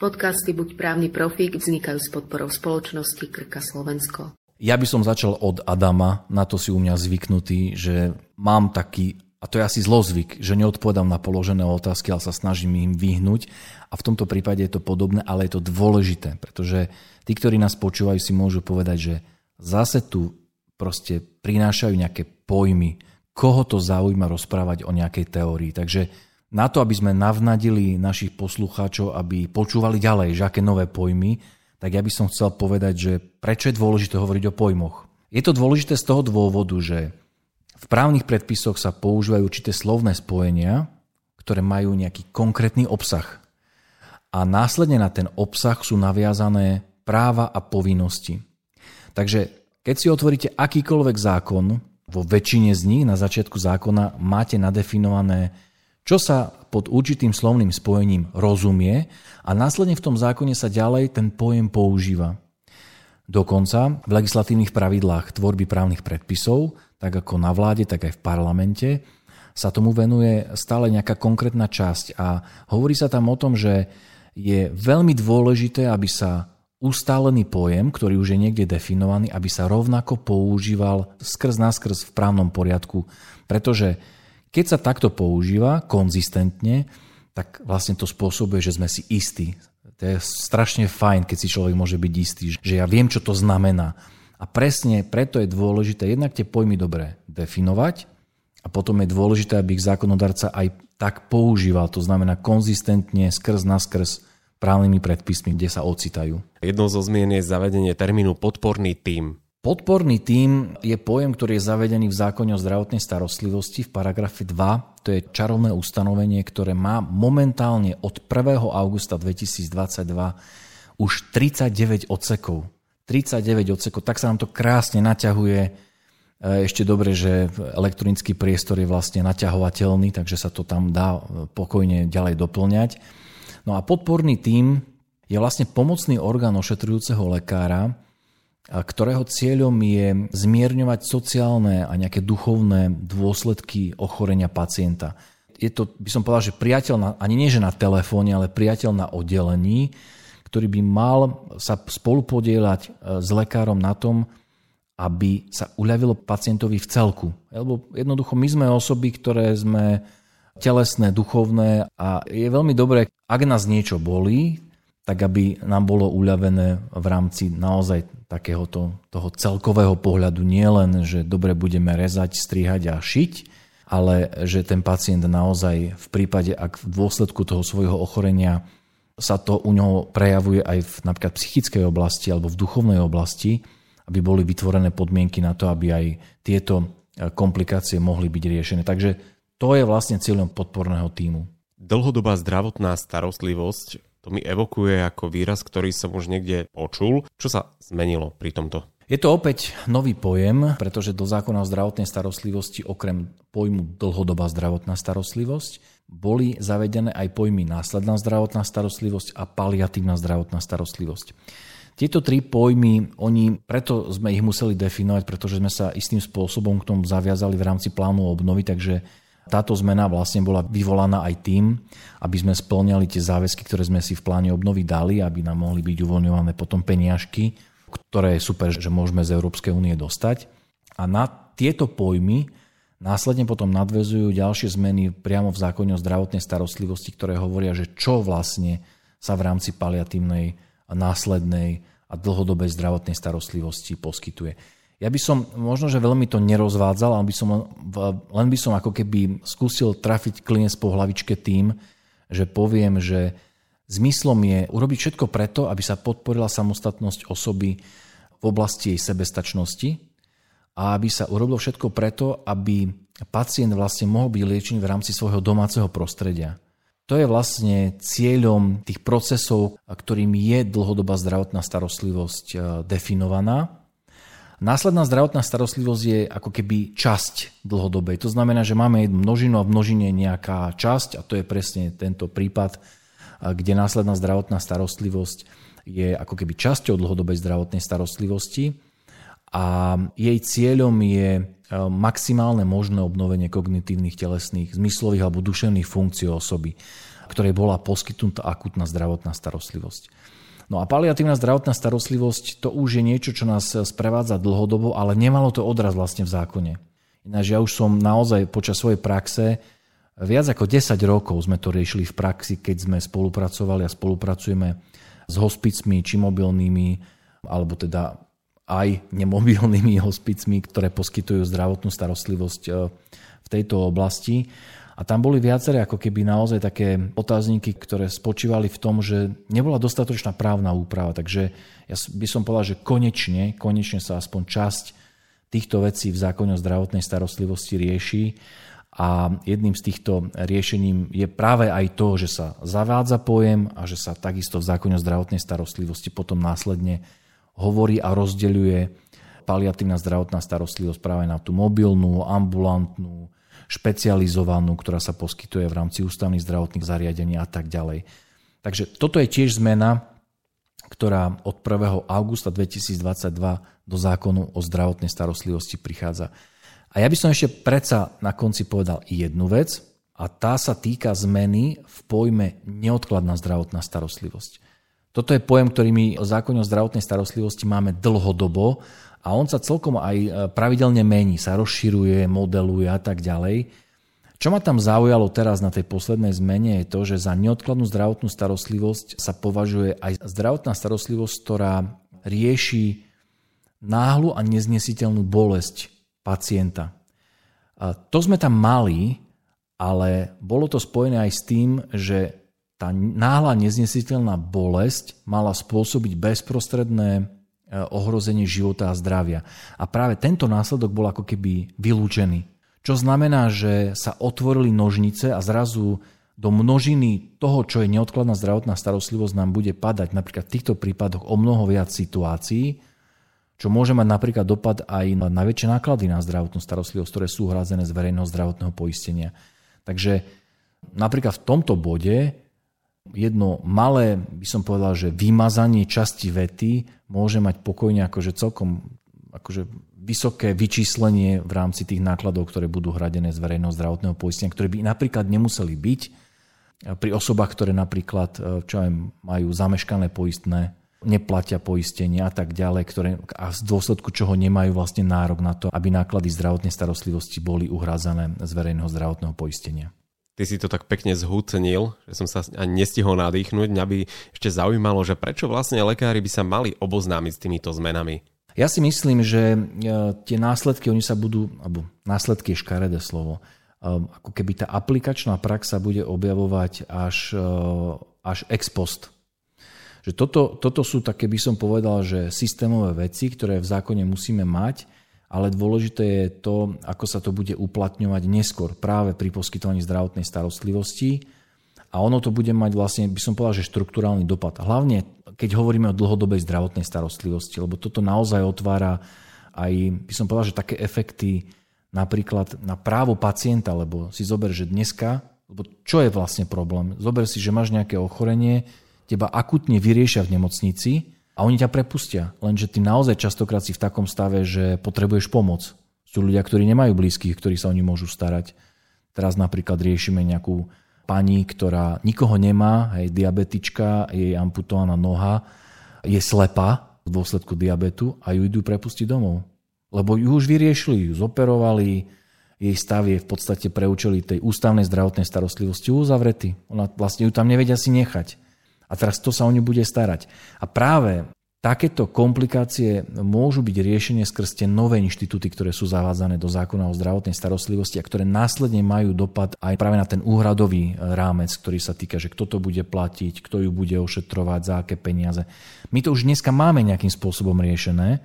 Podcasty Buď právny profík vznikajú s podporou spoločnosti Krka Slovensko. Ja by som začal od Adama, na to si u mňa zvyknutý, že mám taký, a to je asi zlozvyk, že neodpovedám na položené otázky, ale sa snažím im vyhnúť. A v tomto prípade je to podobné, ale je to dôležité, pretože tí, ktorí nás počúvajú, si môžu povedať, že zase tu proste prinášajú nejaké pojmy, koho to zaujíma rozprávať o nejakej teórii. Takže na to, aby sme navnadili našich poslucháčov, aby počúvali ďalej, že aké nové pojmy, tak ja by som chcel povedať, že prečo je dôležité hovoriť o pojmoch. Je to dôležité z toho dôvodu, že v právnych predpisoch sa používajú určité slovné spojenia, ktoré majú nejaký konkrétny obsah. A následne na ten obsah sú naviazané práva a povinnosti. Takže keď si otvoríte akýkoľvek zákon, vo väčšine z nich na začiatku zákona máte nadefinované čo sa pod určitým slovným spojením rozumie a následne v tom zákone sa ďalej ten pojem používa. Dokonca v legislatívnych pravidlách tvorby právnych predpisov, tak ako na vláde, tak aj v parlamente, sa tomu venuje stále nejaká konkrétna časť a hovorí sa tam o tom, že je veľmi dôležité, aby sa ustálený pojem, ktorý už je niekde definovaný, aby sa rovnako používal skrz naskrz v právnom poriadku, pretože keď sa takto používa konzistentne, tak vlastne to spôsobuje, že sme si istí. To je strašne fajn, keď si človek môže byť istý, že ja viem, čo to znamená. A presne preto je dôležité jednak tie pojmy dobre definovať a potom je dôležité, aby ich zákonodarca aj tak používal, to znamená konzistentne, skrz na skrz právnymi predpismi, kde sa ocitajú. Jednou zo zmien je zavedenie termínu podporný tím. Podporný tím je pojem, ktorý je zavedený v zákone o zdravotnej starostlivosti v paragrafe 2. To je čarovné ustanovenie, ktoré má momentálne od 1. augusta 2022 už 39 odsekov. 39 odsekov, tak sa nám to krásne naťahuje. E, ešte dobre, že elektronický priestor je vlastne naťahovateľný, takže sa to tam dá pokojne ďalej doplňať. No a podporný tím je vlastne pomocný orgán ošetrujúceho lekára, ktorého cieľom je zmierňovať sociálne a nejaké duchovné dôsledky ochorenia pacienta. Je to, by som povedal, že priateľ, na, ani nie že na telefóne, ale priateľ na oddelení, ktorý by mal sa spolupodielať e, s lekárom na tom, aby sa uľavilo pacientovi v celku. Lebo jednoducho my sme osoby, ktoré sme telesné, duchovné a je veľmi dobré, ak nás niečo bolí, tak aby nám bolo uľavené v rámci naozaj takéhoto toho celkového pohľadu nie len, že dobre budeme rezať, strihať a šiť, ale že ten pacient naozaj v prípade, ak v dôsledku toho svojho ochorenia sa to u neho prejavuje aj v napríklad psychickej oblasti alebo v duchovnej oblasti, aby boli vytvorené podmienky na to, aby aj tieto komplikácie mohli byť riešené. Takže to je vlastne cieľom podporného týmu. Dlhodobá zdravotná starostlivosť to mi evokuje ako výraz, ktorý som už niekde počul. Čo sa zmenilo pri tomto? Je to opäť nový pojem, pretože do zákona o zdravotnej starostlivosti okrem pojmu dlhodobá zdravotná starostlivosť boli zavedené aj pojmy následná zdravotná starostlivosť a paliatívna zdravotná starostlivosť. Tieto tri pojmy, oni, preto sme ich museli definovať, pretože sme sa istým spôsobom k tomu zaviazali v rámci plánu obnovy, takže táto zmena vlastne bola vyvolaná aj tým, aby sme splňali tie záväzky, ktoré sme si v pláne obnovy dali, aby nám mohli byť uvoľňované potom peniažky, ktoré je super, že môžeme z Európskej únie dostať. A na tieto pojmy následne potom nadvezujú ďalšie zmeny priamo v zákone o zdravotnej starostlivosti, ktoré hovoria, že čo vlastne sa v rámci paliatívnej, následnej a dlhodobej zdravotnej starostlivosti poskytuje. Ja by som možno, že veľmi to nerozvádzal, ale by som, len by som ako keby skúsil trafiť klient po hlavičke tým, že poviem, že zmyslom je urobiť všetko preto, aby sa podporila samostatnosť osoby v oblasti jej sebestačnosti a aby sa urobilo všetko preto, aby pacient vlastne mohol byť liečený v rámci svojho domáceho prostredia. To je vlastne cieľom tých procesov, ktorým je dlhodobá zdravotná starostlivosť eh, definovaná Následná zdravotná starostlivosť je ako keby časť dlhodobej. To znamená, že máme jednu množinu a množine nejaká časť a to je presne tento prípad, kde následná zdravotná starostlivosť je ako keby časťou dlhodobej zdravotnej starostlivosti a jej cieľom je e, maximálne možné obnovenie kognitívnych, telesných, zmyslových alebo duševných funkcií osoby. ktorej bola poskytnutá akutná zdravotná starostlivosť. No a paliatívna zdravotná starostlivosť to už je niečo, čo nás sprevádza dlhodobo, ale nemalo to odraz vlastne v zákone. Ináč ja už som naozaj počas svojej praxe viac ako 10 rokov sme to riešili v praxi, keď sme spolupracovali a spolupracujeme s hospicmi, či mobilnými, alebo teda aj nemobilnými hospicmi, ktoré poskytujú zdravotnú starostlivosť e, v tejto oblasti. A tam boli viaceré ako keby naozaj také otázniky, ktoré spočívali v tom, že nebola dostatočná právna úprava. Takže ja by som povedal, že konečne, konečne sa aspoň časť týchto vecí v zákone o zdravotnej starostlivosti rieši. A jedným z týchto riešením je práve aj to, že sa zavádza pojem a že sa takisto v zákone o zdravotnej starostlivosti potom následne hovorí a rozdeľuje paliatívna zdravotná starostlivosť práve na tú mobilnú, ambulantnú, špecializovanú, ktorá sa poskytuje v rámci ústavných zdravotných zariadení a tak ďalej. Takže toto je tiež zmena, ktorá od 1. augusta 2022 do zákonu o zdravotnej starostlivosti prichádza. A ja by som ešte predsa na konci povedal jednu vec, a tá sa týka zmeny v pojme neodkladná zdravotná starostlivosť. Toto je pojem, ktorý my o zákone o zdravotnej starostlivosti máme dlhodobo a on sa celkom aj e, pravidelne mení, sa rozširuje, modeluje a tak ďalej. Čo ma tam zaujalo teraz na tej poslednej zmene je to, že za neodkladnú zdravotnú starostlivosť sa považuje aj zdravotná starostlivosť, ktorá rieši náhlu a neznesiteľnú bolesť pacienta. A to sme tam mali, ale bolo to spojené aj s tým, že tá náhla neznesiteľná bolesť mala spôsobiť bezprostredné E, ohrozenie života a zdravia. A práve tento následok bol ako keby vylúčený. Čo znamená, že sa otvorili nožnice a zrazu do množiny toho, čo je neodkladná zdravotná starostlivosť, nám bude padať napríklad v týchto prípadoch o mnoho viac situácií, čo môže mať napríklad dopad aj na väčšie náklady na zdravotnú starostlivosť, ktoré sú hrazené z verejného zdravotného poistenia. Takže napríklad v tomto bode jedno malé, by som povedal, že vymazanie časti vety môže mať pokojne akože celkom akože vysoké vyčíslenie v rámci tých nákladov, ktoré budú hradené z verejného zdravotného poistenia, ktoré by napríklad nemuseli byť pri osobách, ktoré napríklad e, čo aj majú zameškané poistné, neplatia poistenie a tak ďalej, ktoré, a z dôsledku čoho nemajú vlastne nárok na to, aby náklady zdravotnej starostlivosti boli uhrázané z verejného zdravotného poistenia. Ty si to tak pekne zhúcenil, že som sa ani nestihol nadýchnuť. Mňa by ešte zaujímalo, že prečo vlastne lekári by sa mali oboznámiť s týmito zmenami? Ja si myslím, že e, tie následky, oni sa budú, alebo následky je škaredé slovo, e, ako keby tá aplikačná prax sa bude objavovať až, e, až ex post. Že toto, toto sú také, by som povedal, že systémové veci, ktoré v zákone musíme mať, ale dôležité je to, ako sa to bude uplatňovať neskôr práve pri poskytovaní zdravotnej starostlivosti. A ono to bude mať vlastne, by som povedal, že štruktúrálny dopad. Hlavne, keď hovoríme o dlhodobej zdravotnej starostlivosti, lebo toto naozaj otvára aj, by som povedal, že také efekty napríklad na právo pacienta, lebo si zober, že dneska, lebo čo je vlastne problém? Zober si, že máš nejaké ochorenie, teba akutne vyriešia v nemocnici, a oni ťa prepustia. Lenže ty naozaj častokrát si v takom stave, že potrebuješ pomoc. Sú ľudia, ktorí nemajú blízkych, ktorí sa o nich môžu starať. Teraz napríklad riešime nejakú pani, ktorá nikoho nemá, hej, diabetička, jej amputovaná noha, je slepá v dôsledku diabetu a ju idú prepustiť domov. Lebo ju už vyriešili, ju zoperovali, jej stav je v podstate pre účely tej ústavnej zdravotnej starostlivosti uzavretý. Ona vlastne ju tam nevedia si nechať. A teraz to sa o ňu bude starať. A práve takéto komplikácie môžu byť riešenie skrz tie nové inštitúty, ktoré sú zavádzané do zákona o zdravotnej starostlivosti a ktoré následne majú dopad aj práve na ten úhradový rámec, ktorý sa týka, že kto to bude platiť, kto ju bude ošetrovať, za aké peniaze. My to už dneska máme nejakým spôsobom riešené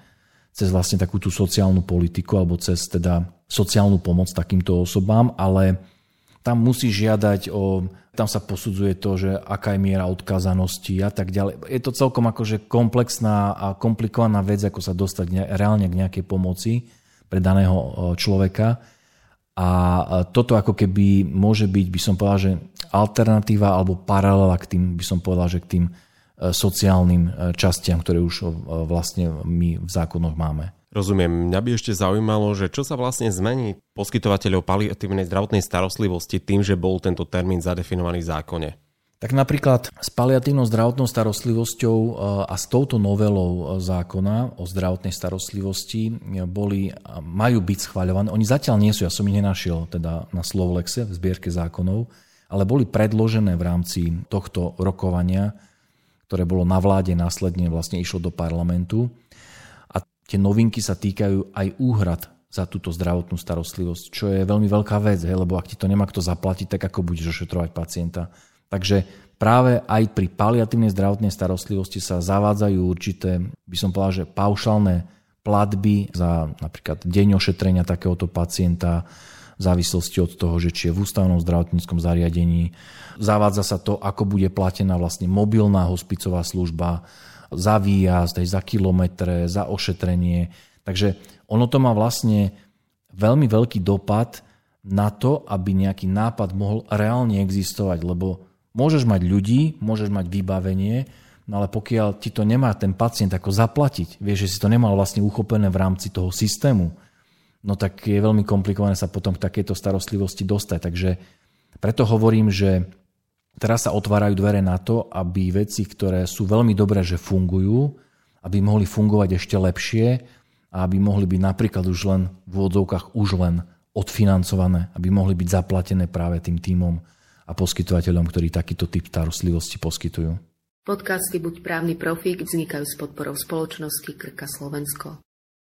cez vlastne takú tú sociálnu politiku alebo cez teda sociálnu pomoc takýmto osobám, ale tam musí žiadať o, tam sa posudzuje to, že aká je miera odkazanosti a tak ďalej. Je to celkom akože komplexná a komplikovaná vec, ako sa dostať ne, reálne k nejakej pomoci pre daného človeka. A toto ako keby môže byť, by som povedal, že alternatíva alebo paralela k tým, by som povedal, že k tým e, sociálnym e, častiam, ktoré už vlastne my v zákonoch máme. Rozumiem. Mňa by ešte zaujímalo, že čo sa vlastne zmení poskytovateľov paliatívnej zdravotnej starostlivosti tým, že bol tento termín zadefinovaný v zákone? Tak napríklad s paliatívnou zdravotnou starostlivosťou e, a s touto novelou zákona o zdravotnej starostlivosti boli, majú byť schváľované. Oni zatiaľ nie sú, ja som ich nenašiel teda na Slovlexe v zbierke zákonov, ale boli predložené v rámci tohto rokovania, ktoré bolo na vláde, následne vlastne išlo do parlamentu. Tie novinky sa týkajú aj úhrad za túto zdravotnú starostlivosť, čo je veľmi veľká vec, hej, lebo ak ti to nemá kto zaplatiť, tak ako budeš ošetrovať pacienta. Takže práve aj pri paliatívnej zdravotnej starostlivosti sa zavádzajú určité, by som povedal, že paušálne platby za napríklad deň ošetrenia takéhoto pacienta, v závislosti od toho, že či je v ústavnom zdravotníckom zariadení. Zavádza sa to, ako bude platená vlastne mobilná hospicová služba za výjazd, za kilometre, za ošetrenie. Takže ono to má vlastne veľmi veľký dopad na to, aby nejaký nápad mohol reálne existovať, lebo Môžeš mať ľudí, môžeš mať vybavenie, no ale pokiaľ ti to nemá ten pacient ako zaplatiť, vieš, že si to nemal vlastne uchopené v rámci toho systému, no tak je veľmi komplikované sa potom k takejto starostlivosti dostať. Takže preto hovorím, že teraz sa otvárajú dvere na to, aby veci, ktoré sú veľmi dobré, že fungujú, aby mohli fungovať ešte lepšie a aby mohli byť napríklad už len v úvodzovkách už len odfinancované, aby mohli byť zaplatené práve tým týmom a poskytovateľom, ktorí takýto typ starostlivosti poskytujú. Podcasty Buď právny profík vznikajú s podporou spoločnosti Krka Slovensko.